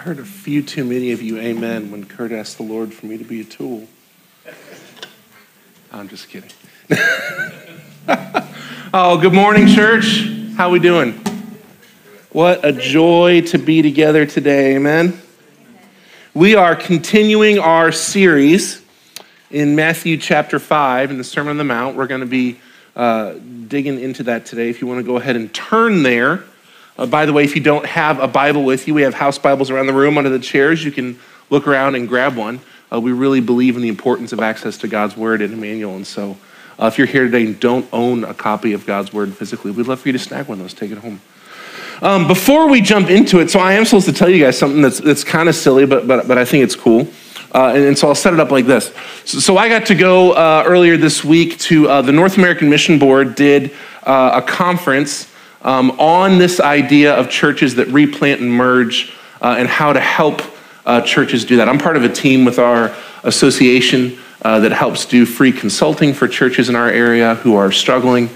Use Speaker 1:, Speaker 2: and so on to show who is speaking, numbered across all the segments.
Speaker 1: I heard a few too many of you amen when Kurt asked the Lord for me to be a tool. I'm just kidding. oh, good morning, church. How we doing? What a joy to be together today, amen. We are continuing our series in Matthew chapter 5 in the Sermon on the Mount. We're going to be uh, digging into that today. If you want to go ahead and turn there. Uh, by the way, if you don't have a Bible with you, we have house Bibles around the room under the chairs. You can look around and grab one. Uh, we really believe in the importance of access to God's Word in Emmanuel. And so uh, if you're here today and don't own a copy of God's Word physically, we'd love for you to snag one of those, take it home. Um, before we jump into it, so I am supposed to tell you guys something that's, that's kind of silly, but, but, but I think it's cool. Uh, and, and, so I'll set it up like this. So, so I got to go uh, earlier this week to uh, the North American Mission Board did uh, a conference um, on this idea of churches that replant and merge uh, and how to help uh, churches do that. I'm part of a team with our association that helps do free consulting for churches in our area who are struggling.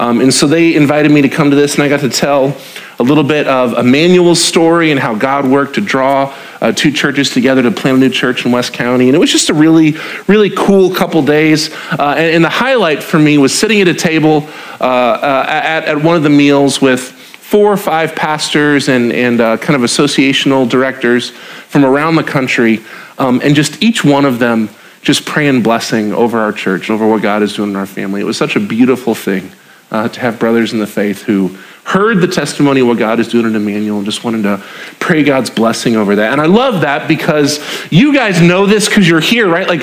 Speaker 1: Um, and so they invited me to come to this, and I got to tell a little bit of Emmanuel's story and how God worked to draw uh, two churches together to plant a new church in West County. And it was just a really, really cool couple days. Uh, and, and, the highlight for me was sitting at a table uh, uh at, at one of the meals with four or five pastors and, and uh, kind of associational directors from around the country, um, and just each one of them just praying blessing over our church, over what God is doing in our family. It was such a beautiful thing uh, to have brothers in the faith who heard the testimony of what God is doing in Emmanuel and just wanted to pray God's blessing over that. And I love that because you guys know this because you're here, right? Like,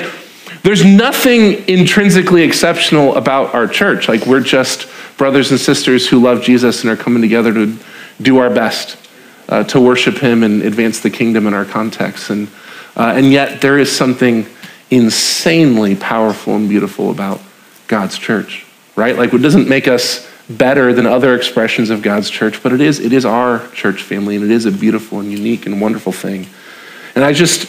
Speaker 1: there's nothing intrinsically exceptional about our church. Like, we're just brothers and sisters who love Jesus and are coming together to do our best uh, to worship Him and advance the kingdom in our context. And, uh, and yet, there is something insanely powerful and beautiful about God's church right? Like it doesn't make us better than other expressions of God's church, but it is it is our church family and it is a beautiful and unique and wonderful thing. And I just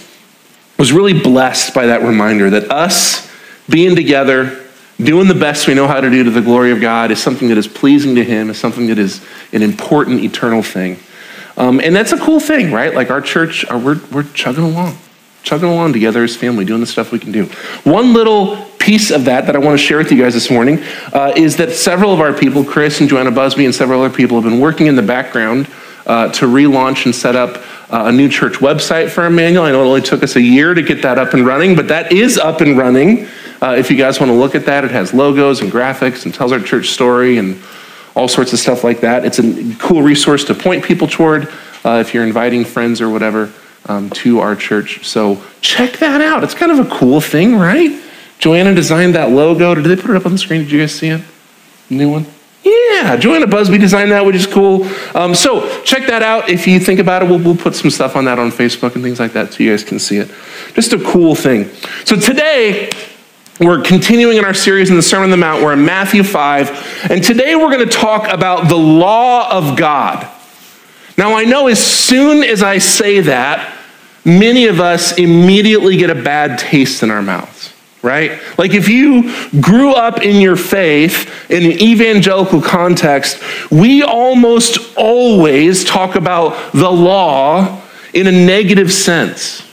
Speaker 1: was really blessed by that reminder that us being together, doing the best we know how to do to the glory of God is something that is pleasing to him, is something that is an important eternal thing. Um, and that's a cool thing, right? Like our church, our, we're, we're chugging along chugging along together as family, doing the stuff we can do. One little piece of that that I want to share with you guys this morning uh, is that several of our people, Chris and Joanna Busby and several other people, have been working in the background uh, to relaunch and set up uh, a new church website for Emmanuel. I know it only took us a year to get that up and running, but that is up and running. Uh, if you guys want to look at that, it has logos and graphics and tells our church story and all sorts of stuff like that. It's a cool resource to point people toward uh, if you're inviting friends or whatever um, to our church. So check that out. It's kind of a cool thing, right? Joanna designed that logo. Did they put it up on the screen? Did you guys see it? New one? Yeah, Joanna Busby designed that, which is cool. Um, so check that out. If you think about it, we'll, we'll put some stuff on that on Facebook and things like that so you guys can see it. Just a cool thing. So today, we're continuing in our series in the Sermon on the Mount. We're in Matthew 5. And today we're going to talk about the law of God. Now, I know as soon as I say that, many of us immediately get a bad taste in our mouths, right? Like if you grew up in your faith in an evangelical context, we almost always talk about the law in a negative sense.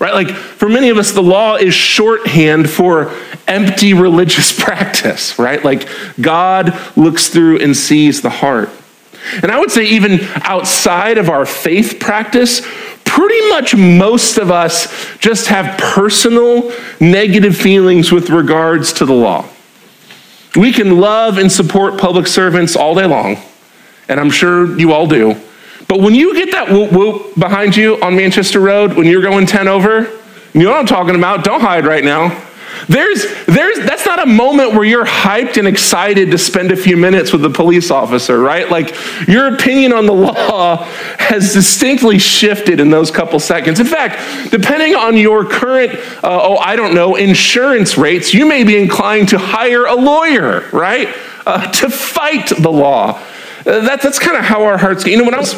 Speaker 1: Right? Like for many of us, the law is shorthand for empty religious practice, right? Like God looks through and sees the heart. And I would say, even outside of our faith practice, pretty much most of us just have personal negative feelings with regards to the law. We can love and support public servants all day long, and I'm sure you all do. But when you get that whoop whoop behind you on Manchester Road, when you're going 10 over, you know what I'm talking about, don't hide right now. There's, there's, that's not a moment where you're hyped and excited to spend a few minutes with a police officer, right? Like your opinion on the law has distinctly shifted in those couple seconds. In fact, depending on your current, uh, oh, I don't know, insurance rates, you may be inclined to hire a lawyer, right? Uh, to fight the law. Uh, that, that's kind of how our hearts get. You know, when I was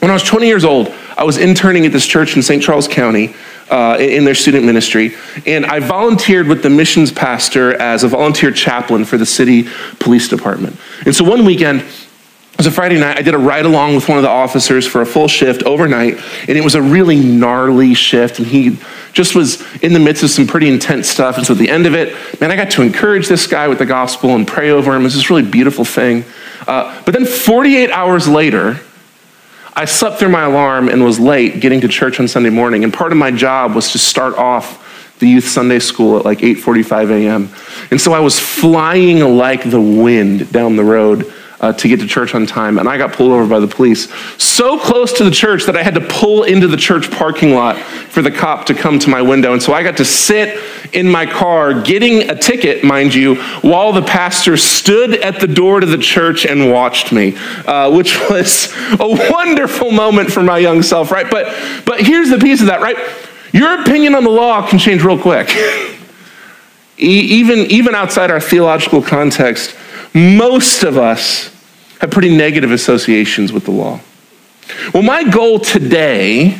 Speaker 1: when I was 20 years old, I was interning at this church in St. Charles County uh, in their student ministry. And I volunteered with the missions pastor as a volunteer chaplain for the city police department. And so one weekend, It was a Friday night. I did a ride along with one of the officers for a full shift overnight, and it was a really gnarly shift. And he just was in the midst of some pretty intense stuff. And so at the end of it, man, I got to encourage this guy with the gospel and pray over him. It was this really beautiful thing. Uh, but then 48 hours later, I slept through my alarm and was late getting to church on Sunday morning. And part of my job was to start off the youth Sunday school at like 8:45 a.m. And so I was flying like the wind down the road uh, to get to church on time, and I got pulled over by the police so close to the church that I had to pull into the church parking lot for the cop to come to my window. And so I got to sit in my car getting a ticket, mind you, while the pastor stood at the door to the church and watched me, uh, which was a wonderful moment for my young self, right? But, but here's the piece of that, right? Your opinion on the law can change real quick. even, even outside our theological context, most of us have pretty negative associations with the law. Well, my goal today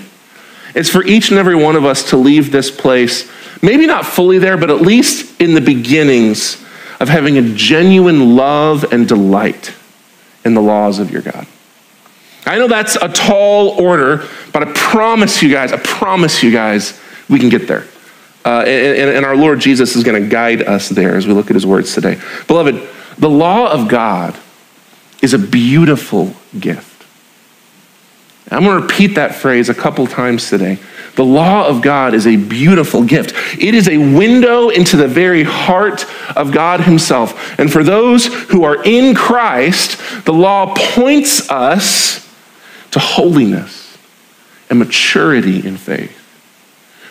Speaker 1: is for each and every one of us to leave this place, maybe not fully there, but at least in the beginnings of having a genuine love and delight in the laws of your God. I know that's a tall order, but I promise you guys, I promise you guys, we can get there. Uh, and, and our Lord Jesus is going to guide us there as we look at his words today. Beloved, the law of God is a beautiful gift. I'm going to repeat that phrase a couple times today. The law of God is a beautiful gift. It is a window into the very heart of God Himself. And for those who are in Christ, the law points us to holiness and maturity in faith.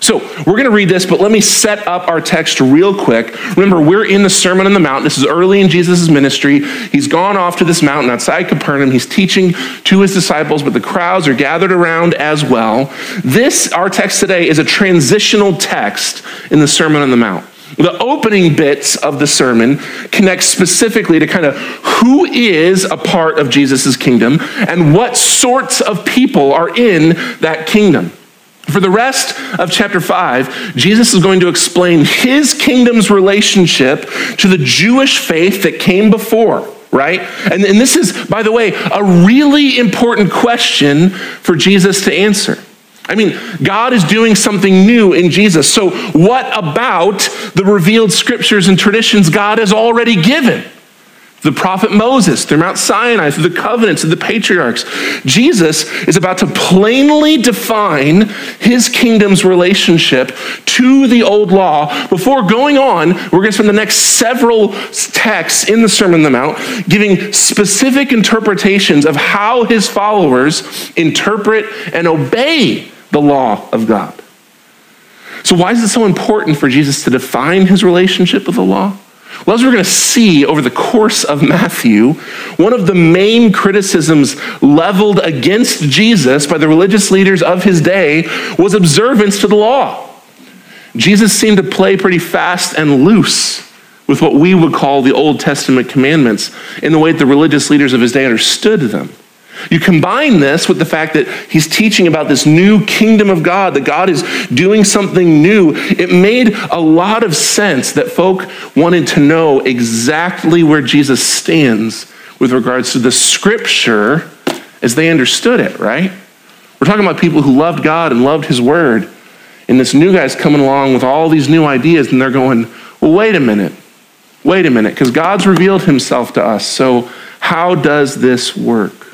Speaker 1: So we're going to read this, but let me set up our text real quick. Remember, we're in the Sermon on the Mount. This is early in Jesus' ministry. He's gone off to this mountain outside Capernaum. He's teaching to his disciples, but the crowds are gathered around as well. This, our text today, is a transitional text in the Sermon on the Mount. The opening bits of the sermon connect specifically to kind of who is a part of Jesus' kingdom and what sorts of people are in that kingdom. For the rest of chapter 5, Jesus is going to explain his kingdom's relationship to the Jewish faith that came before, right? And, and this is, by the way, a really important question for Jesus to answer. I mean, God is doing something new in Jesus. So, what about the revealed scriptures and traditions God has already given? The prophet Moses, through Mount Sinai, through the covenants of the patriarchs. Jesus is about to plainly define his kingdom's relationship to the old law. Before going on, we're going to spend the next several texts in the Sermon on the Mount giving specific interpretations of how his followers interpret and obey the law of God. So, why is it so important for Jesus to define his relationship with the law? Well, as we're going to see over the course of Matthew, one of the main criticisms leveled against Jesus by the religious leaders of his day was observance to the law. Jesus seemed to play pretty fast and loose with what we would call the Old Testament commandments in the way that the religious leaders of his day understood them. You combine this with the fact that he's teaching about this new kingdom of God, that God is doing something new. It made a lot of sense that folk wanted to know exactly where Jesus stands with regards to the scripture as they understood it, right? We're talking about people who loved God and loved his word. And this new guy's coming along with all these new ideas, and they're going, well, wait a minute. Wait a minute, because God's revealed himself to us. So, how does this work?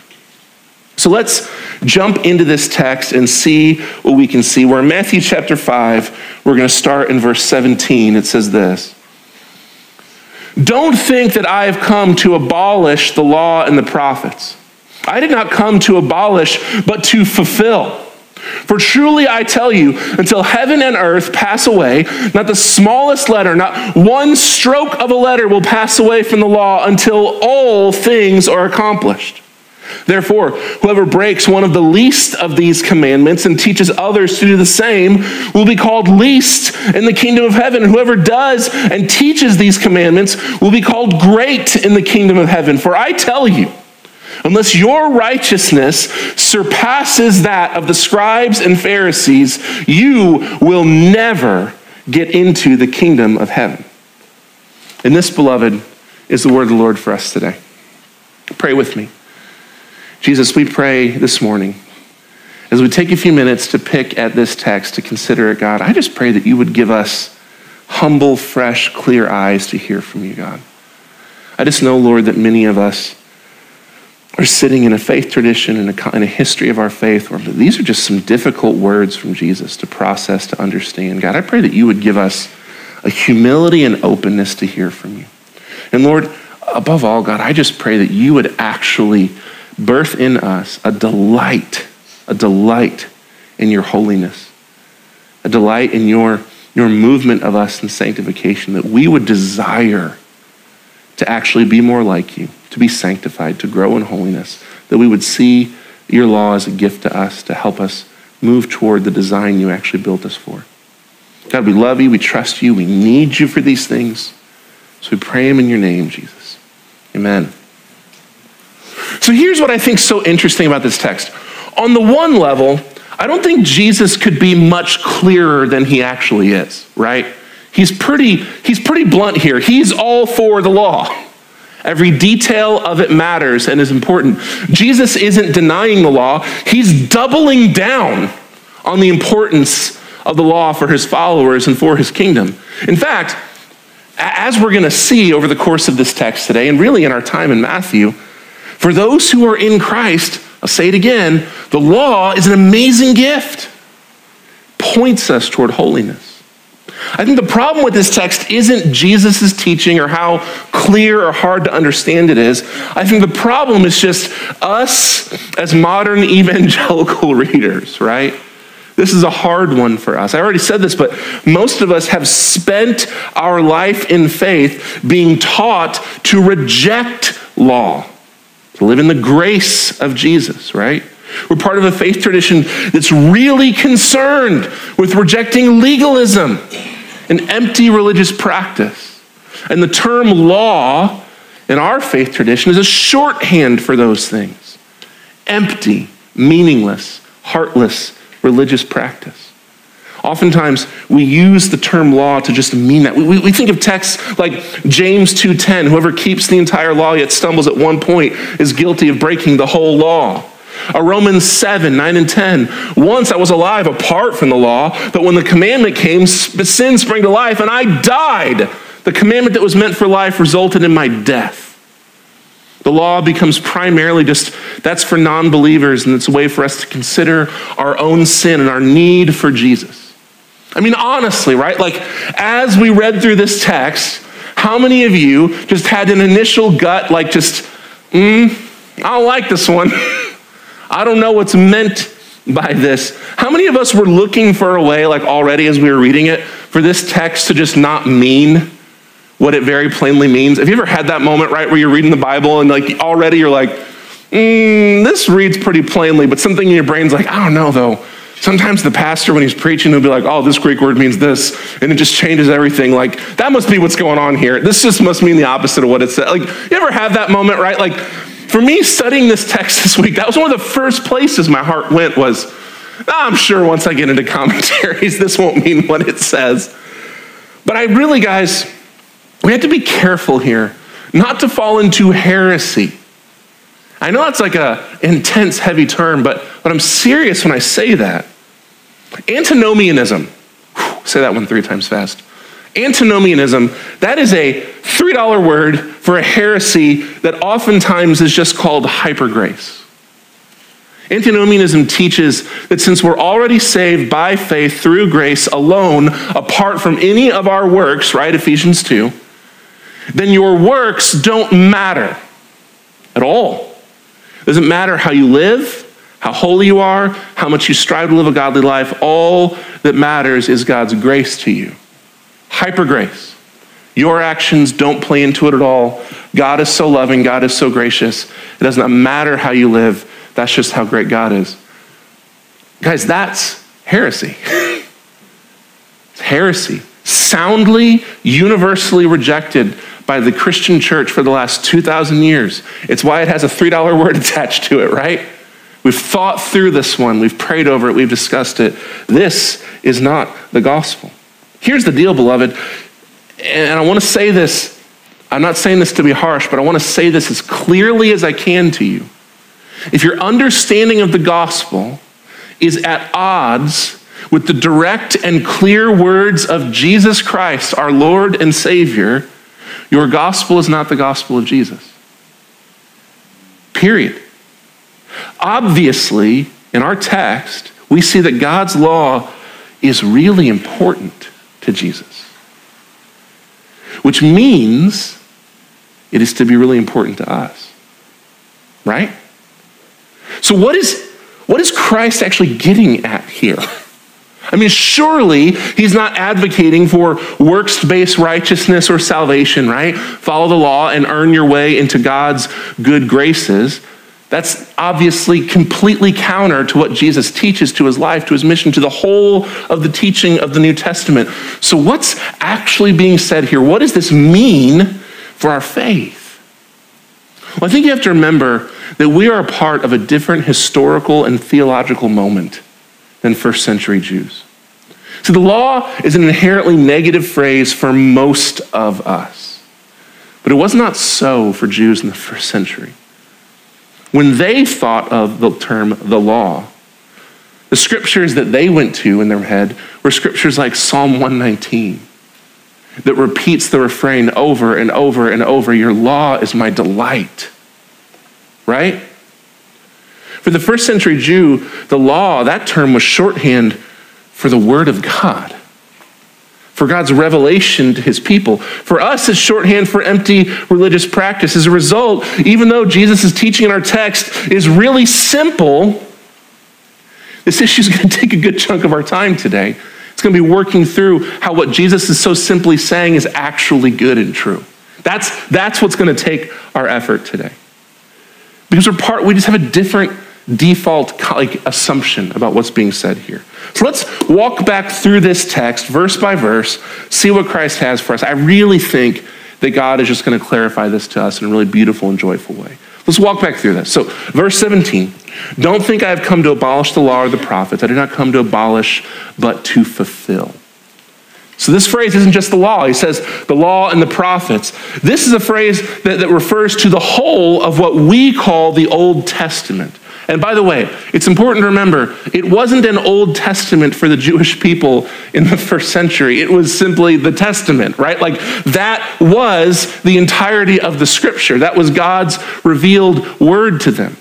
Speaker 1: So let's jump into this text and see what we can see. We're in Matthew chapter 5. We're going to start in verse 17. It says this Don't think that I have come to abolish the law and the prophets. I did not come to abolish, but to fulfill. For truly I tell you, until heaven and earth pass away, not the smallest letter, not one stroke of a letter will pass away from the law until all things are accomplished. Therefore, whoever breaks one of the least of these commandments and teaches others to do the same will be called least in the kingdom of heaven. Whoever does and teaches these commandments will be called great in the kingdom of heaven. For I tell you, unless your righteousness surpasses that of the scribes and Pharisees, you will never get into the kingdom of heaven. And this, beloved, is the word of the Lord for us today. Pray with me. Jesus, we pray this morning as we take a few minutes to pick at this text, to consider it, God, I just pray that you would give us humble, fresh, clear eyes to hear from you, God. I just know, Lord, that many of us are sitting in a faith tradition and a, in a history of our faith where these are just some difficult words from Jesus to process, to understand. God, I pray that you would give us a humility and openness to hear from you. And Lord, above all, God, I just pray that you would actually birth in us a delight, a delight in your holiness, a delight in your, your movement of us in sanctification, that we would desire to actually be more like you, to be sanctified, to grow in holiness, that we would see your law as a gift to us to help us move toward the design you actually built us for. God, we love you, we trust you, we need you for these things. So we pray them in your name, Jesus. Amen. So here's what I think so interesting about this text. On the one level, I don't think Jesus could be much clearer than he actually is, right? He's pretty, he's pretty blunt here. He's all for the law. Every detail of it matters and is important. Jesus isn't denying the law, he's doubling down on the importance of the law for his followers and for his kingdom. In fact, as we're going to see over the course of this text today, and really in our time in Matthew, for those who are in Christ, I'll say it again, the law is an amazing gift, points us toward holiness. I think the problem with this text isn't Jesus' teaching or how clear or hard to understand it is. I think the problem is just us as modern evangelical readers, right? This is a hard one for us. I already said this, but most of us have spent our life in faith being taught to reject law, to live in the grace of Jesus, right? We're part of a faith tradition that's really concerned with rejecting legalism and empty religious practice. And the term law in our faith tradition is a shorthand for those things empty, meaningless, heartless religious practice. Oftentimes, we use the term law to just mean that. We, we think of texts like James 2.10, whoever keeps the entire law yet stumbles at one point is guilty of breaking the whole law. Romans 7, 9 and 10. Once I was alive apart from the law, but when the commandment came, sin sprang to life and I died. The commandment that was meant for life resulted in my death. The law becomes primarily just that's for non believers, and it's a way for us to consider our own sin and our need for Jesus. I mean, honestly, right? Like, as we read through this text, how many of you just had an initial gut, like, just, mm, I don't like this one? I don't know what's meant by this. How many of us were looking for a way, like already as we were reading it, for this text to just not mean what it very plainly means? Have you ever had that moment, right, where you're reading the Bible and like already you're like, mm, this reads pretty plainly, but something in your brain's like, I don't know though. Sometimes the pastor, when he's preaching, he'll be like, oh, this Greek word means this, and it just changes everything. Like, that must be what's going on here. This just must mean the opposite of what it said. Like, you ever have that moment, right? Like, for me, studying this text this week, that was one of the first places my heart went was, ah, I'm sure once I get into commentaries, this won't mean what it says. But I really, guys, we have to be careful here not to fall into heresy. I know that's like a intense, heavy term, but, but I'm serious when I say that. Antinomianism, whew, say that one three times fast. Antinomianism, that is a $3 word for a heresy that oftentimes is just called hypergrace. Antinomianism teaches that since we're already saved by faith through grace alone, apart from any of our works, right, Ephesians 2, then your works don't matter at all. It doesn't matter how you live, how holy you are, how much you strive to live a godly life. All that matters is God's grace to you. Hyper grace. Your actions don't play into it at all. God is so loving, God is so gracious. It does not matter how you live, that's just how great God is. Guys, that's heresy. it's heresy. Soundly, universally rejected by the Christian church for the last 2,000 years. It's why it has a $3 word attached to it, right? We've thought through this one, we've prayed over it, we've discussed it. This is not the gospel. Here's the deal, beloved, and I want to say this. I'm not saying this to be harsh, but I want to say this as clearly as I can to you. if your understanding of the gospel is at odds with the direct and clear words of Jesus Christ, our Lord and Savior, your gospel is not the gospel of Jesus. Period. Obviously, in our text, we see that God's law is really important to Jesus, which means it is to be really important to us. Right? So, what is, what is Christ actually getting at here? I mean, surely he's not advocating for works based righteousness or salvation, right? Follow the law and earn your way into God's good graces. That's obviously completely counter to what Jesus teaches to his life, to his mission, to the whole of the teaching of the New Testament. So, what's actually being said here? What does this mean for our faith? Well, I think you have to remember that we are a part of a different historical and theological moment than first century Jews. So the law is an inherently negative phrase for most of us. But it was not so for Jews in the first century. When they thought of the term the law, the scriptures that they went to in their head were scriptures like Psalm 119 that repeats the refrain over and over and over Your law is my delight. Right? For the first century Jew, the law, that term was shorthand for the Word of God, for God's revelation to his people. For us, it's shorthand for empty religious practice. As a result, even though Jesus' is teaching in our text is really simple, this issue is going to take a good chunk of our time today. It's going to be working through how what Jesus is so simply saying is actually good and true. That's, that's what's going to take our effort today. Because we're part, we just have a different default like, assumption about what's being said here. So let's walk back through this text, verse by verse, see what Christ has for us. I really think that God is just going to clarify this to us in a really beautiful and joyful way. Let's walk back through this. So, verse 17 Don't think I have come to abolish the law or the prophets. I did not come to abolish, but to fulfill. So, this phrase isn't just the law. He says the law and the prophets. This is a phrase that, that refers to the whole of what we call the Old Testament. And by the way, it's important to remember it wasn't an Old Testament for the Jewish people in the first century. It was simply the Testament, right? Like that was the entirety of the scripture. That was God's revealed word to them.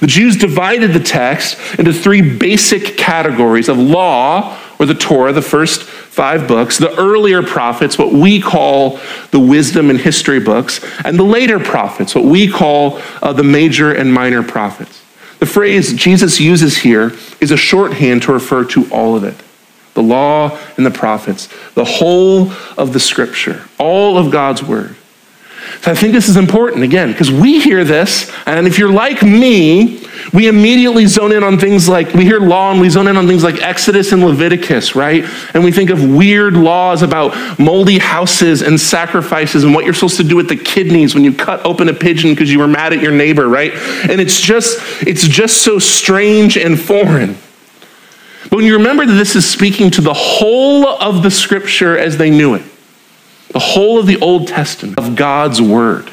Speaker 1: The Jews divided the text into three basic categories of law, or the Torah, the first five books, the earlier prophets, what we call the wisdom and history books, and the later prophets, what we call uh, the major and minor prophets. The phrase Jesus uses here is a shorthand to refer to all of it. The law and the prophets, the whole of the scripture, all of God's word. So I think this is important again, because we hear this, and if you're like me, we immediately zone in on things like, we hear law and we zone in on things like Exodus and Leviticus, right? And we think of weird laws about moldy houses and sacrifices and what you're supposed to do with the kidneys when you cut open a pigeon because you were mad at your neighbor, right? And it's just, it's just so strange and foreign. But when you remember that this is speaking to the whole of the scripture as they knew it, the whole of the Old Testament of God's Word.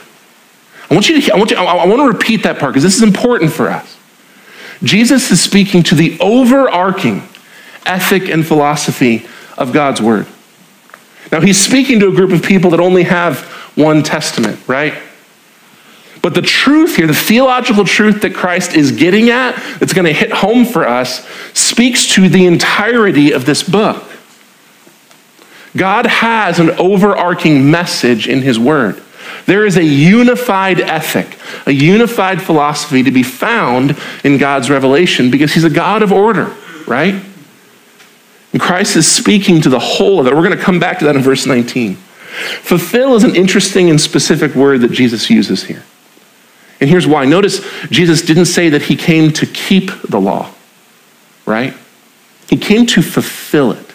Speaker 1: I want you to, I want, you, I want to repeat that part because this is important for us. Jesus is speaking to the overarching ethic and philosophy of God's Word. Now, he's speaking to a group of people that only have one testament, right? But the truth here, the theological truth that Christ is getting at, that's going to hit home for us, speaks to the entirety of this book. God has an overarching message in His Word. There is a unified ethic, a unified philosophy to be found in God's revelation because He's a God of order, right? And Christ is speaking to the whole of it. We're going to come back to that in verse 19. Fulfill is an interesting and specific word that Jesus uses here. And here's why. Notice Jesus didn't say that he came to keep the law, right? He came to fulfill it.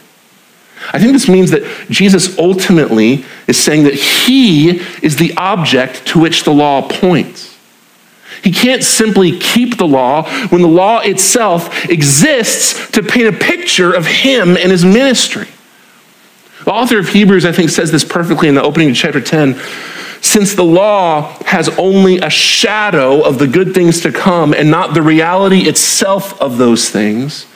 Speaker 1: I think this means that Jesus ultimately is saying that he is the object to which the law points. He can't simply keep the law when the law itself exists to paint a picture of him and his ministry. The author of Hebrews, I think, says this perfectly in the opening of chapter 10 since the law has only a shadow of the good things to come and not the reality itself of those things,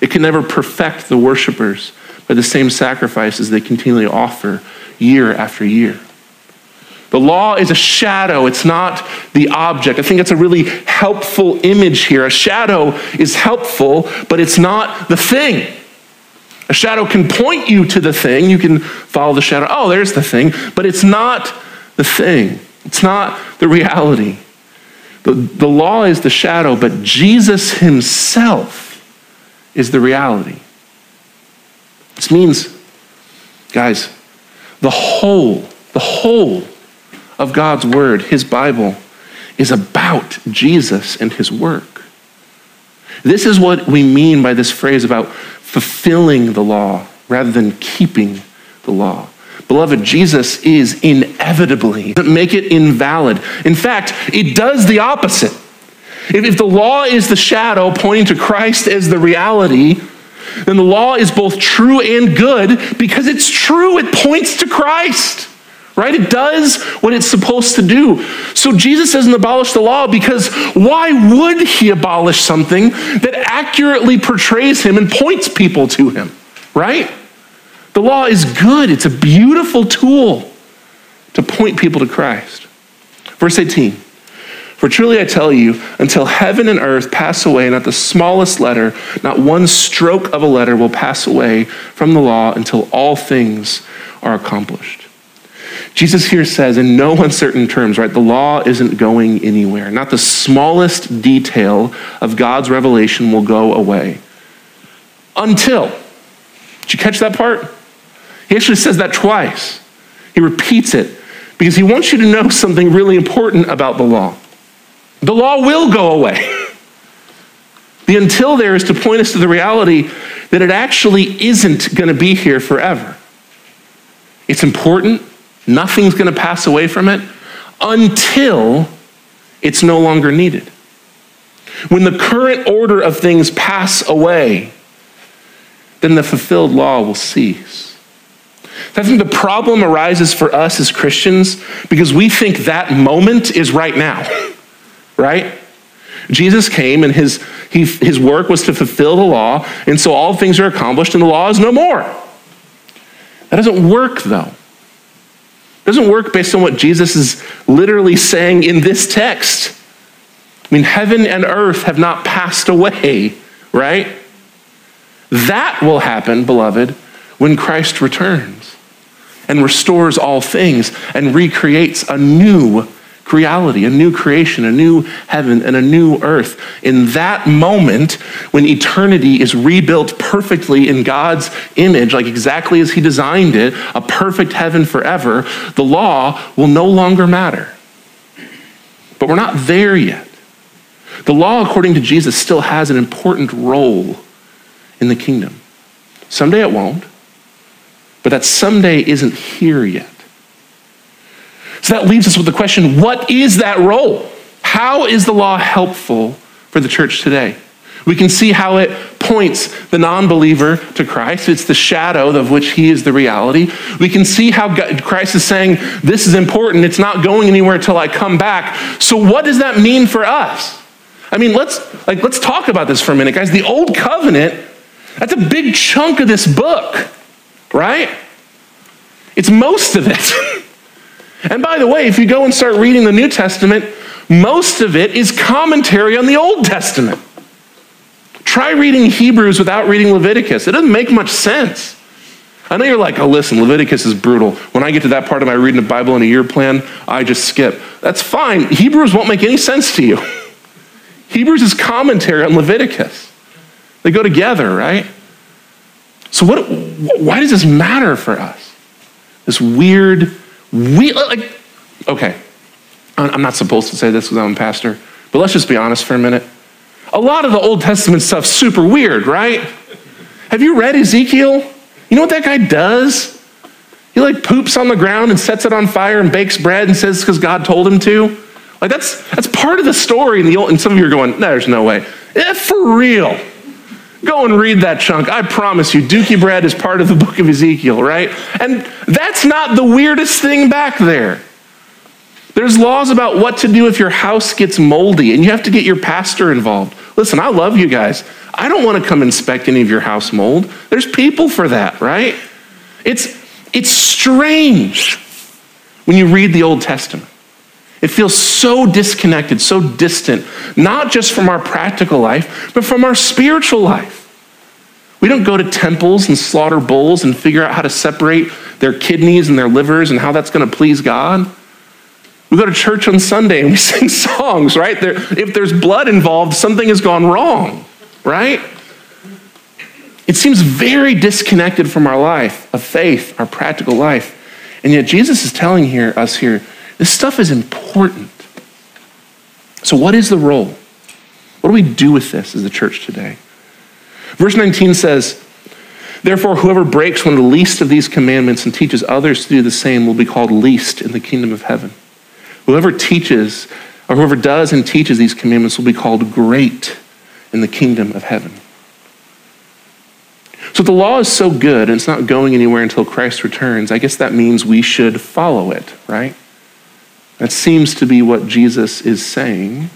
Speaker 1: it can never perfect the worshipers by the same sacrifices they continually offer year after year. The law is a shadow, it's not the object. I think it's a really helpful image here. A shadow is helpful, but it's not the thing. A shadow can point you to the thing. You can follow the shadow. Oh, there's the thing. But it's not the thing, it's not the reality. The, the law is the shadow, but Jesus himself is the reality. This means, guys, the whole, the whole of God's Word, His Bible, is about Jesus and His work. This is what we mean by this phrase about fulfilling the law rather than keeping the law. Beloved, Jesus is inevitably, make it invalid. In fact, it does the opposite. If the law is the shadow pointing to Christ as the reality, then the law is both true and good because it's true. It points to Christ, right? It does what it's supposed to do. So Jesus doesn't abolish the law because why would he abolish something that accurately portrays him and points people to him, right? The law is good, it's a beautiful tool to point people to Christ. Verse 18 For truly I tell you, until heaven and earth pass away, not the smallest letter, not one stroke of a letter will pass away from the law until all things are accomplished. Jesus here says, in no uncertain terms, right, the law isn't going anywhere. Not the smallest detail of God's revelation will go away. Until. Did you catch that part? He actually says that twice. He repeats it because he wants you to know something really important about the law. The law will go away. The until there is to point us to the reality that it actually isn't going to be here forever. It's important. Nothing's going to pass away from it until it's no longer needed. When the current order of things pass away, then the fulfilled law will cease. I think the problem arises for us as Christians because we think that moment is right now, right? Jesus came and his, he, his work was to fulfill the law, and so all things are accomplished and the law is no more. That doesn't work, though. It doesn't work based on what Jesus is literally saying in this text. I mean, heaven and earth have not passed away, right? That will happen, beloved, when Christ returns and restores all things and recreates a new reality, a new creation, a new heaven, and a new earth. In that moment, when eternity is rebuilt perfectly in God's image, like exactly as He designed it, a perfect heaven forever, the law will no longer matter. But we're not there yet. The law, according to Jesus, still has an important role in the kingdom. Someday it won't. But that someday isn't here yet. So that leaves us with the question what is that role? How is the law helpful for the church today? We can see how it points the non believer to Christ. It's the shadow of which he is the reality. We can see how God, Christ is saying, This is important. It's not going anywhere till I come back. So, what does that mean for us? I mean, let's, like, let's talk about this for a minute, guys. The Old Covenant, that's a big chunk of this book right? It's most of it. and by the way, if you go and start reading the New Testament, most of it is commentary on the Old Testament. Try reading Hebrews without reading Leviticus. It doesn't make much sense. I know you're like, oh, listen, Leviticus is brutal. When I get to that part of my reading the Bible in a year plan, I just skip. That's fine. Hebrews won't make any sense to you. Hebrews is commentary on Leviticus. They go together, right? So what, why does this matter for us? This weird, weird, uh, like, okay, I'm not supposed to say this because I'm a pastor, but let's just be honest for a minute. A lot of the Old Testament stuff's super weird, right? Have you read Ezekiel? You know what that guy does? He like poops on the ground and sets it on fire and bakes bread and says because God told him to. Like that's that's part of the story in the old. And some of you are going, "There's no way." Yeah, for real. Go and read that chunk. I promise you, Dookie bread is part of the book of Ezekiel, right? And that's not the weirdest thing back there. There's laws about what to do if your house gets moldy and you have to get your pastor involved. Listen, I love you guys. I don't want to come inspect any of your house mold. There's people for that, right? It's, it's strange when you read the Old Testament. It feels so disconnected, so distant, not just from our practical life, but from our spiritual life. We don't go to temples and slaughter bulls and figure out how to separate their kidneys and their livers and how that's going to please God. We go to church on Sunday and we sing songs, right? There, if there's blood involved, something has gone wrong, right? It seems very disconnected from our life of faith, our practical life. And yet Jesus is telling here, us here, this stuff is important. So, what is the role? What do we do with this as the church today? Verse 19 says, Therefore, whoever breaks one of the least of these commandments and teaches others to do the same will be called least in the kingdom of heaven. Whoever teaches, or whoever does and teaches these commandments will be called great in the kingdom of heaven. So the law is so good and it's not going anywhere until Christ returns. I guess that means we should follow it, right? That seems to be what Jesus is saying.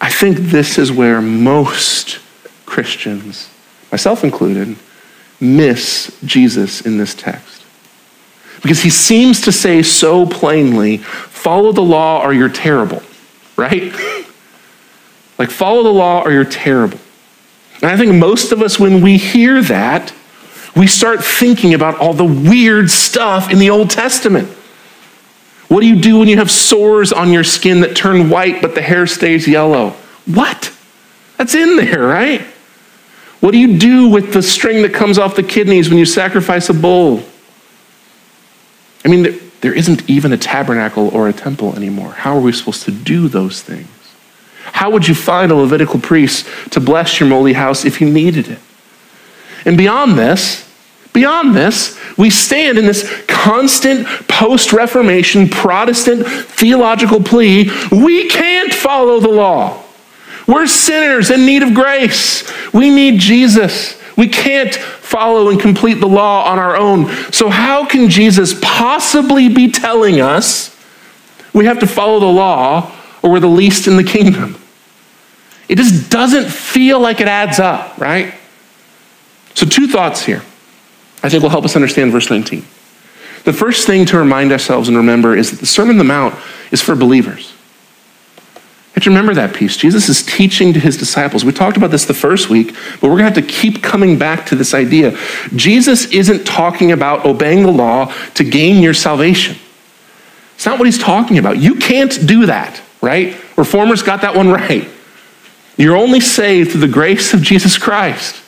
Speaker 1: I think this is where most Christians, myself included, miss Jesus in this text. Because he seems to say so plainly follow the law or you're terrible, right? like, follow the law or you're terrible. And I think most of us, when we hear that, we start thinking about all the weird stuff in the Old Testament. What do you do when you have sores on your skin that turn white but the hair stays yellow? What? That's in there, right? What do you do with the string that comes off the kidneys when you sacrifice a bull? I mean, there, there isn't even a tabernacle or a temple anymore. How are we supposed to do those things? How would you find a Levitical priest to bless your moldy house if you needed it? And beyond this, Beyond this, we stand in this constant post Reformation Protestant theological plea we can't follow the law. We're sinners in need of grace. We need Jesus. We can't follow and complete the law on our own. So, how can Jesus possibly be telling us we have to follow the law or we're the least in the kingdom? It just doesn't feel like it adds up, right? So, two thoughts here. I think will help us understand verse 19. The first thing to remind ourselves and remember is that the Sermon on the Mount is for believers. Have to remember that piece. Jesus is teaching to his disciples. We talked about this the first week, but we're going to have to keep coming back to this idea. Jesus isn't talking about obeying the law to gain your salvation. It's not what he's talking about. You can't do that, right? Reformers got that one right. You're only saved through the grace of Jesus Christ.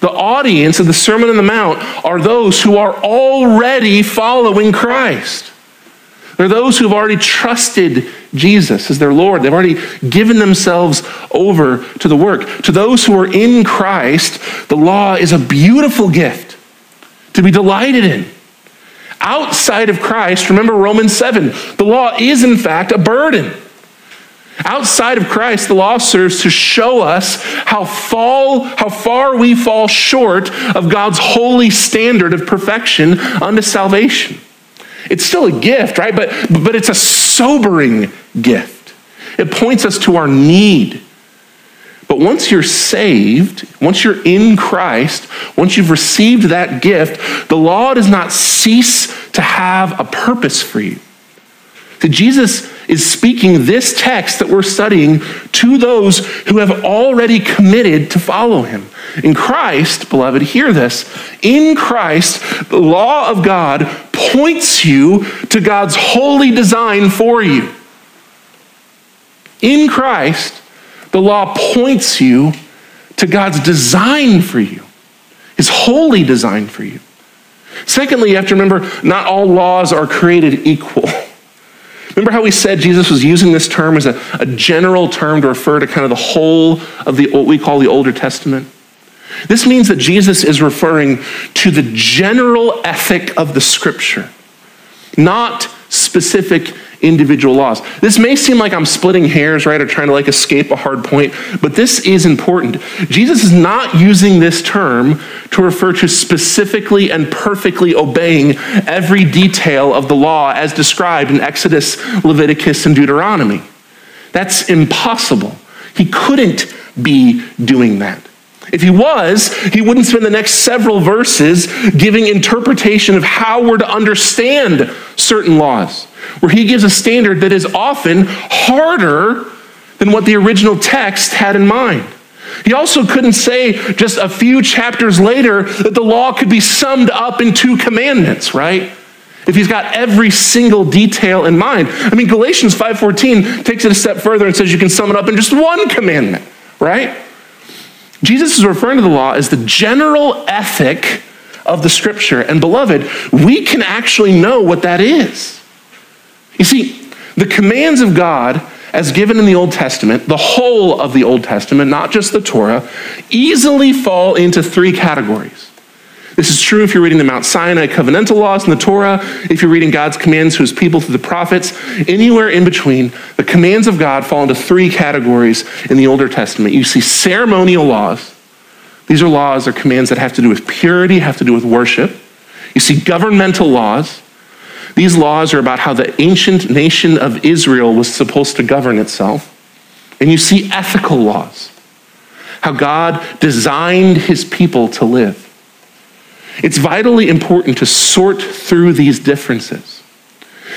Speaker 1: The audience of the Sermon on the Mount are those who are already following Christ. They're those who have already trusted Jesus as their Lord. They've already given themselves over to the work. To those who are in Christ, the law is a beautiful gift to be delighted in. Outside of Christ, remember Romans 7, the law is in fact a burden. Outside of Christ, the law serves to show us how, fall, how far we fall short of God's holy standard of perfection unto salvation. It's still a gift, right? But, but it's a sobering gift. It points us to our need. But once you're saved, once you're in Christ, once you've received that gift, the law does not cease to have a purpose for you. So Jesus is speaking this text that we're studying to those who have already committed to follow him. In Christ, beloved, hear this. In Christ, the law of God points you to God's holy design for you. In Christ, the law points you to God's design for you, his holy design for you. Secondly, you have to remember not all laws are created equal. Remember how we said Jesus was using this term as a, a general term to refer to kind of the whole of the, what we call the Older Testament? This means that Jesus is referring to the general ethic of the scripture, not specific individual laws. This may seem like I'm splitting hairs, right, or trying to like escape a hard point, but this is important. Jesus is not using this term to refer to specifically and perfectly obeying every detail of the law as described in Exodus, Leviticus, and Deuteronomy. That's impossible. He couldn't be doing that. If he was, he wouldn't spend the next several verses giving interpretation of how we're to understand certain laws, where he gives a standard that is often harder than what the original text had in mind. He also couldn't say just a few chapters later that the law could be summed up in two commandments, right? If he's got every single detail in mind. I mean, Galatians 5:14 takes it a step further and says you can sum it up in just one commandment, right? Jesus is referring to the law as the general ethic of the scripture. And beloved, we can actually know what that is. You see, the commands of God, as given in the Old Testament, the whole of the Old Testament, not just the Torah, easily fall into three categories. This is true if you're reading the Mount Sinai covenantal laws in the Torah, if you're reading God's commands to his people through the prophets, anywhere in between, the commands of God fall into three categories in the Older Testament. You see ceremonial laws. These are laws or commands that have to do with purity, have to do with worship. You see governmental laws. These laws are about how the ancient nation of Israel was supposed to govern itself. And you see ethical laws, how God designed his people to live. It's vitally important to sort through these differences.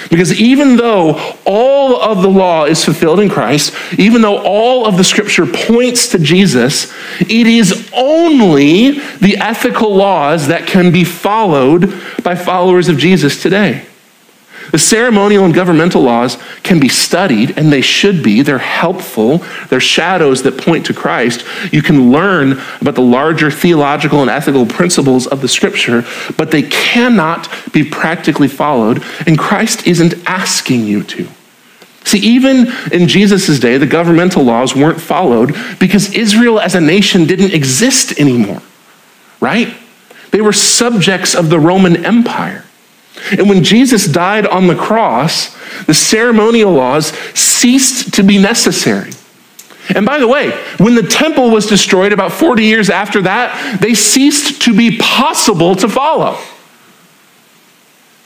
Speaker 1: Because even though all of the law is fulfilled in Christ, even though all of the scripture points to Jesus, it is only the ethical laws that can be followed by followers of Jesus today. The ceremonial and governmental laws can be studied, and they should be. They're helpful. They're shadows that point to Christ. You can learn about the larger theological and ethical principles of the scripture, but they cannot be practically followed, and Christ isn't asking you to. See, even in Jesus' day, the governmental laws weren't followed because Israel as a nation didn't exist anymore, right? They were subjects of the Roman Empire. And when Jesus died on the cross, the ceremonial laws ceased to be necessary. And by the way, when the temple was destroyed about 40 years after that, they ceased to be possible to follow.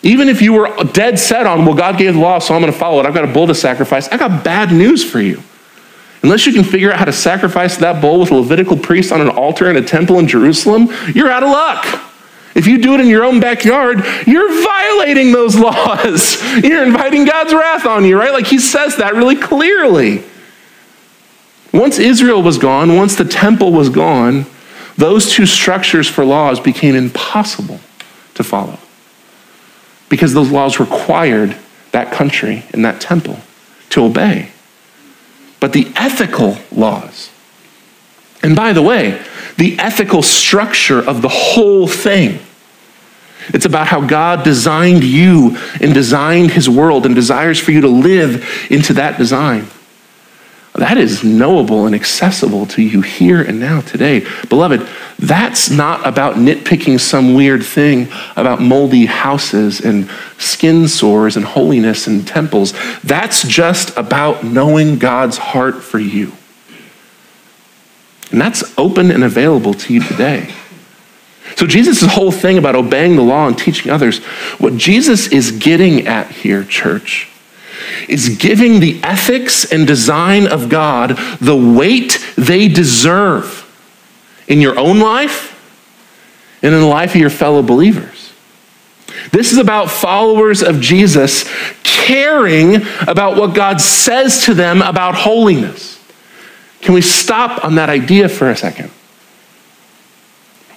Speaker 1: Even if you were dead set on, well, God gave the law, so I'm going to follow it. I've got a bull to sacrifice. I got bad news for you. Unless you can figure out how to sacrifice that bull with a Levitical priest on an altar in a temple in Jerusalem, you're out of luck. If you do it in your own backyard, you're violating those laws. You're inviting God's wrath on you, right? Like he says that really clearly. Once Israel was gone, once the temple was gone, those two structures for laws became impossible to follow because those laws required that country and that temple to obey. But the ethical laws, and by the way, the ethical structure of the whole thing it's about how God designed you and designed his world and desires for you to live into that design. That is knowable and accessible to you here and now today. Beloved, that's not about nitpicking some weird thing about moldy houses and skin sores and holiness and temples. That's just about knowing God's heart for you. And that's open and available to you today. So, Jesus' whole thing about obeying the law and teaching others, what Jesus is getting at here, church, is giving the ethics and design of God the weight they deserve in your own life and in the life of your fellow believers. This is about followers of Jesus caring about what God says to them about holiness. Can we stop on that idea for a second?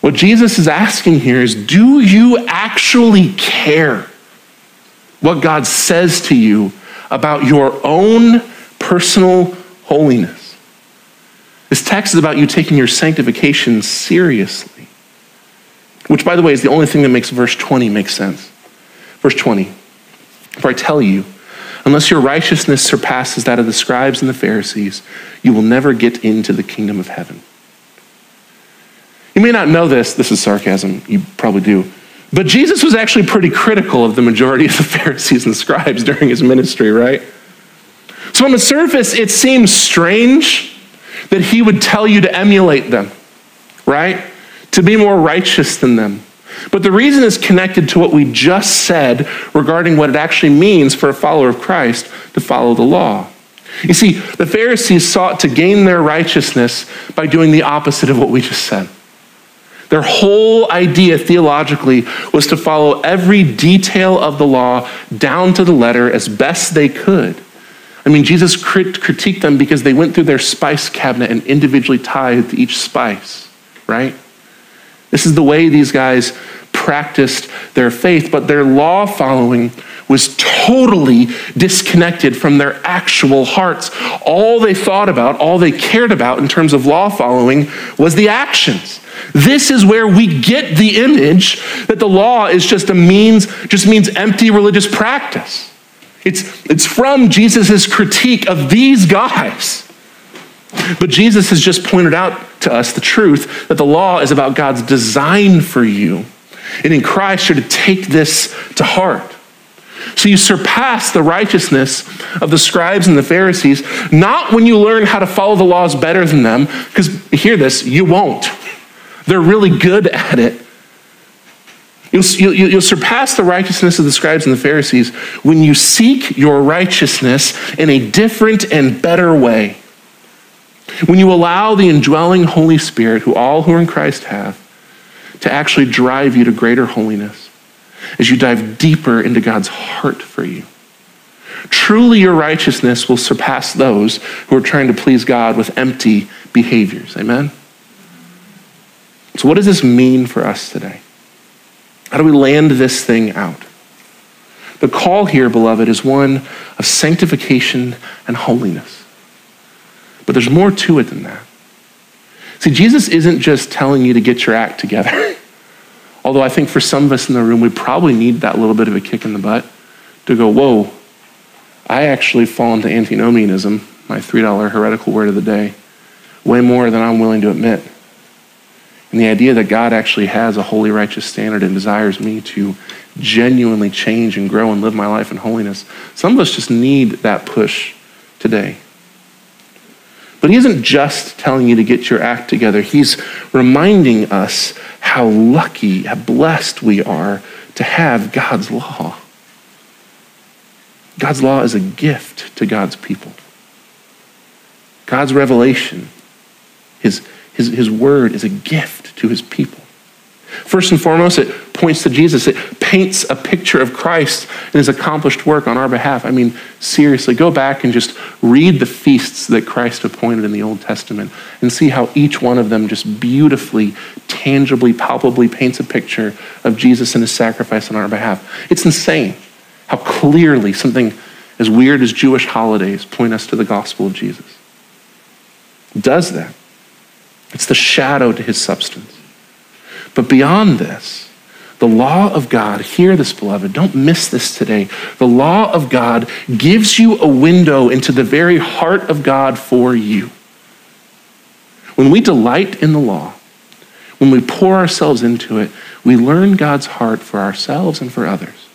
Speaker 1: What Jesus is asking here is do you actually care what God says to you about your own personal holiness? This text is about you taking your sanctification seriously, which, by the way, is the only thing that makes verse 20 make sense. Verse 20 For I tell you, unless your righteousness surpasses that of the scribes and the Pharisees, you will never get into the kingdom of heaven. You may not know this, this is sarcasm, you probably do. But Jesus was actually pretty critical of the majority of the Pharisees and scribes during his ministry, right? So, on the surface, it seems strange that he would tell you to emulate them, right? To be more righteous than them. But the reason is connected to what we just said regarding what it actually means for a follower of Christ to follow the law. You see, the Pharisees sought to gain their righteousness by doing the opposite of what we just said. Their whole idea theologically was to follow every detail of the law down to the letter as best they could. I mean, Jesus crit- critiqued them because they went through their spice cabinet and individually tithed each spice, right? This is the way these guys practiced their faith, but their law following was totally disconnected from their actual hearts. All they thought about, all they cared about in terms of law following was the actions. This is where we get the image that the law is just a means, just means empty religious practice. It's, it's from Jesus' critique of these guys. But Jesus has just pointed out to us the truth that the law is about God's design for you. And in Christ, you're to take this to heart. So you surpass the righteousness of the scribes and the Pharisees, not when you learn how to follow the laws better than them, because hear this, you won't. They're really good at it. You'll, you'll, you'll, surpass the righteousness of the scribes and the Pharisees when you seek your righteousness in a different and better way. When you allow the indwelling Holy Spirit, who all who are in Christ have, to actually drive you to greater holiness as you dive deeper into God's heart for you. Truly, your righteousness will surpass those who are trying to please God with empty behaviors. Amen? So, what does this mean for us today? How do we land this thing out? The call here, beloved, is one of sanctification and holiness. But there's more to it than that. See, Jesus isn't just telling you to get your act together. Although I think for some of us in the room, we probably need that little bit of a kick in the butt to go, whoa, I actually fall into antinomianism, my $3 heretical word of the day, way more than I'm willing to admit. And the idea that God actually has a holy, righteous standard and desires me to genuinely change and grow and live my life in holiness. Some of us just need that push today. But he isn't just telling you to get your act together, he's reminding us how lucky, how blessed we are to have God's law. God's law is a gift to God's people. God's revelation, his his, his word is a gift to his people. First and foremost, it points to Jesus. It paints a picture of Christ and his accomplished work on our behalf. I mean, seriously, go back and just read the feasts that Christ appointed in the Old Testament and see how each one of them just beautifully, tangibly, palpably paints a picture of Jesus and his sacrifice on our behalf. It's insane how clearly something as weird as Jewish holidays point us to the gospel of Jesus. It does that. It's the shadow to his substance. But beyond this, the law of God, hear this, beloved, don't miss this today. The law of God gives you a window into the very heart of God for you. When we delight in the law, when we pour ourselves into it, we learn God's heart for ourselves and for others.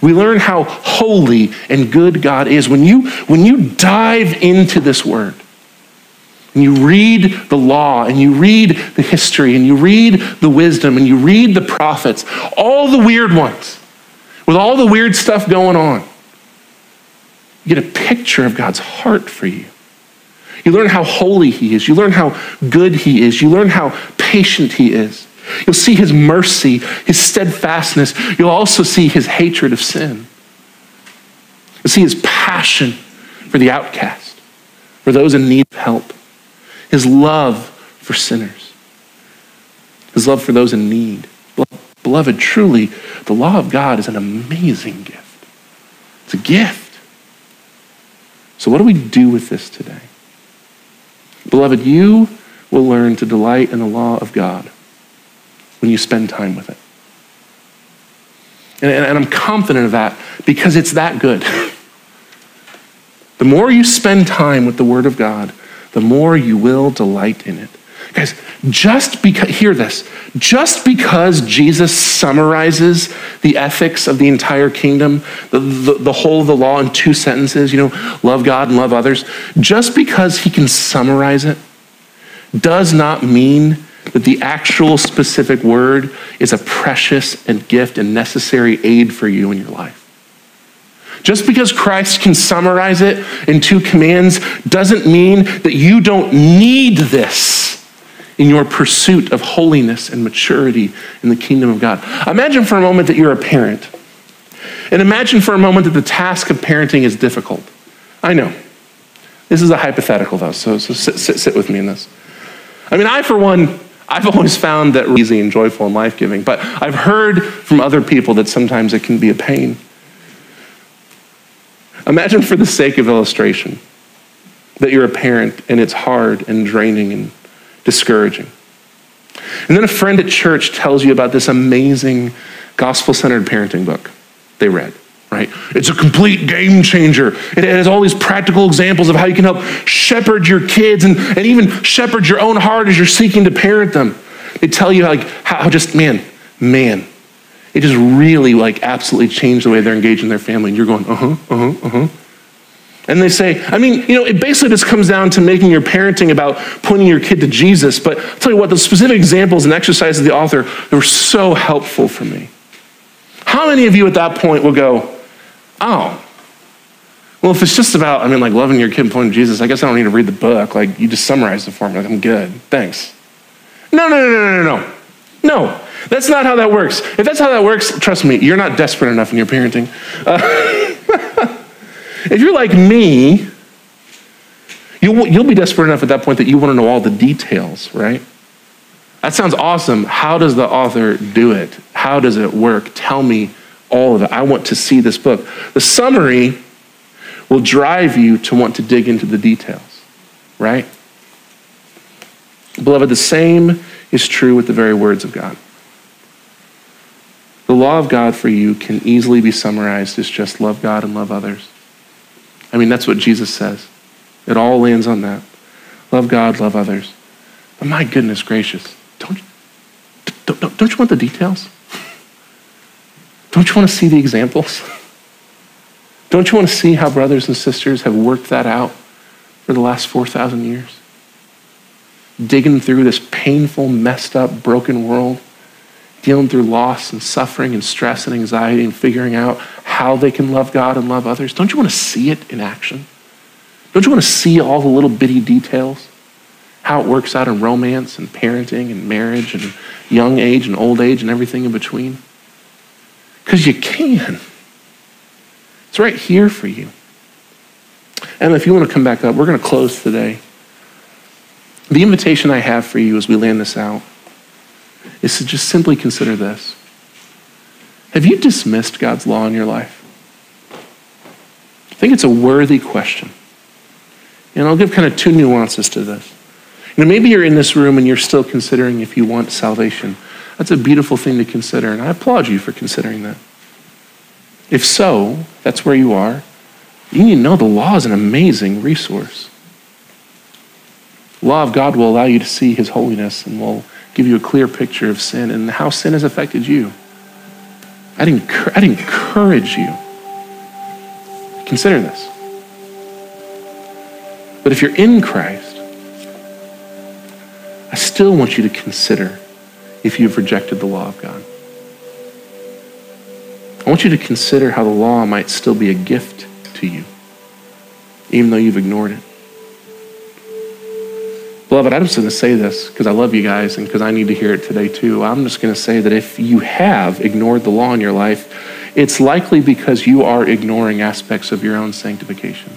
Speaker 1: We learn how holy and good God is. When you, when you dive into this word, and you read the law and you read the history and you read the wisdom and you read the prophets, all the weird ones, with all the weird stuff going on, you get a picture of God's heart for you. You learn how holy He is. You learn how good He is. You learn how patient He is. You'll see His mercy, His steadfastness. You'll also see His hatred of sin. You'll see His passion for the outcast, for those in need of help his love for sinners, his love for those in need. Beloved, truly, the law of God is an amazing gift. It's a gift. So, what do we do with this today? Beloved, you will learn to delight in the law of God when you spend time with it. And, and, I'm confident of that because it's that good. the more you spend time with the Word of God, the more you will delight in it. Guys, just because, hear this, just because Jesus summarizes the ethics of the entire kingdom, the, the, the, whole of the law in two sentences, you know, love God and love others, just because he can summarize it does not mean that the actual specific word is a precious and gift and necessary aid for you in your life. Just because Christ can summarize it in two commands doesn't mean that you don't need this in your pursuit of holiness and maturity in the kingdom of God. Imagine for a moment that you're a parent. And imagine for a moment that the task of parenting is difficult. I know. This is a hypothetical, though, so, so sit, sit, sit with me in this. I mean, I, for one, I've always found that easy and joyful and life giving, but I've heard from other people that sometimes it can be a pain. Imagine, for the sake of illustration, that you're a parent and it's hard and draining and discouraging. And then a friend at church tells you about this amazing gospel centered parenting book they read, right? It's a complete game changer. It has all these practical examples of how you can help shepherd your kids and, and even shepherd your own heart as you're seeking to parent them. They tell you like how just, man, man, it just really like absolutely changed the way they're engaging their family. And you're going, uh huh, uh huh, uh huh. And they say, I mean, you know, it basically just comes down to making your parenting about pointing your kid to Jesus. But I'll tell you what, the specific examples and exercises of the author were so helpful for me. How many of you at that point will go, oh, well, if it's just about, I mean, like loving your kid and pointing to Jesus, I guess I don't need to read the book. Like, you just summarized it for me. Like, I'm good. Thanks. No, no, no, no, no, no. No, that's not how that works. If that's how that works, trust me, you're not desperate enough in your parenting. Uh, If you're like me, you'll, you'll be desperate enough at that point that you want to know all the details, right? That sounds awesome. How does the author do it? How does it work? Tell me all of it. I want to see this book. The summary will drive you to want to dig into the details, right? Beloved, the same is true with the very words of God. The law of God for you can easily be summarized as just love God and love others. I mean, that's what Jesus says. It all lands on that. Love God, love others. But my goodness gracious, don't, don't, don't you want the details? Don't you want to see the examples? Don't you want to see how brothers and sisters have worked that out for the last 4,000 years? Digging through this painful, messed up, broken world dealing through loss and suffering and stress and anxiety and figuring out how they can love God and love others. Don't you want to see it in action? Don't you want to see all the little bitty details? How it works out in romance and parenting and marriage and young age and old age and everything in between? Because you can. It's right here for you. And if you want to come back up, we're going to close today. The invitation I have for you as we land this out is to just simply consider this. Have you dismissed God's law in your life? I think it's a worthy question. And I'll give kind of two nuances to this. You know, maybe you're in this room and you're still considering if you want salvation. That's a beautiful thing to consider, and I applaud you for considering that. If so, that's where you are. You need to know the law is an amazing resource. Law of God will allow you to see his holiness and will give you a clear picture of sin and how sin has affected you. I'd, encourage, I'd encourage you. Consider this. But if you're in Christ, I still want you to consider if you've rejected the law of God. I want you to consider how the law might still be a gift to you, even though you've ignored it. Beloved, I'm just going to say this because I love you guys and because I need to hear it today too. I'm just going to say that if you have ignored the law in your life, it's likely because you are ignoring aspects of your own sanctification.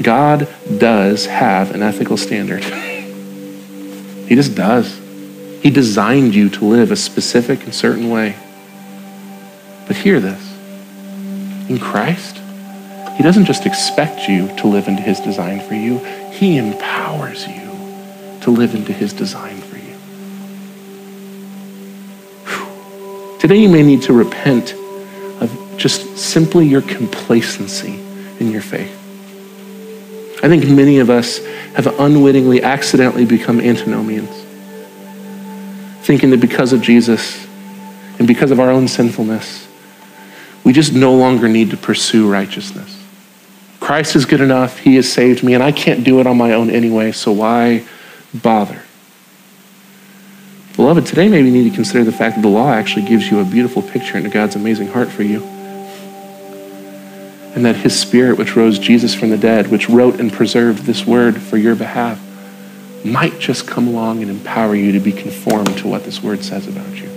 Speaker 1: God does have an ethical standard. he just does. He designed you to live a specific and certain way. But hear this in Christ, he doesn't just expect you to live into his design for you, he empowers you to live into his design for you. Whew. Today, you may need to repent of just simply your complacency in your faith. I think many of us have unwittingly, accidentally become antinomians, thinking that because of Jesus and because of our own sinfulness, we just no longer need to pursue righteousness. Christ is good enough. He has saved me, and I can't do it on my own anyway, so why bother? Beloved, today maybe you need to consider the fact that the law actually gives you a beautiful picture into God's amazing heart for you. And that his spirit, which rose Jesus from the dead, which wrote and preserved this word for your behalf, might just come along and empower you to be conformed to what this word says about you.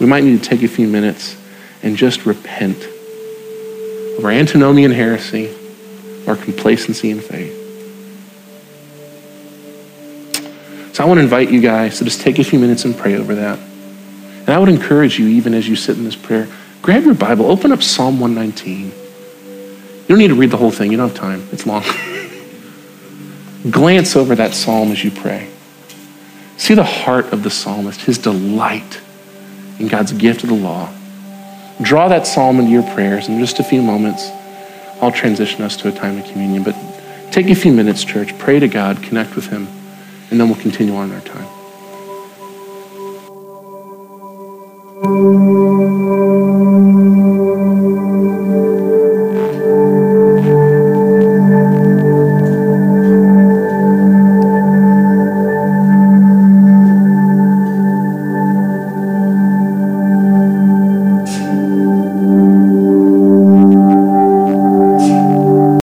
Speaker 1: We might need to take a few minutes and just repent our antinomian heresy, our complacency in faith. So I want to invite you guys to just take a few minutes and pray over that. And I would encourage you, even as you sit in this prayer, grab your Bible, open up Psalm 119. You don't need to read the whole thing, you don't have time, it's long. Glance over that psalm as you pray. See the heart of the psalmist, his delight in God's gift of the law. Draw that psalm into your prayers. In just a few moments, I'll transition us to a time of communion. But take a few minutes, church. Pray to God, connect with Him and then we'll continue on our time.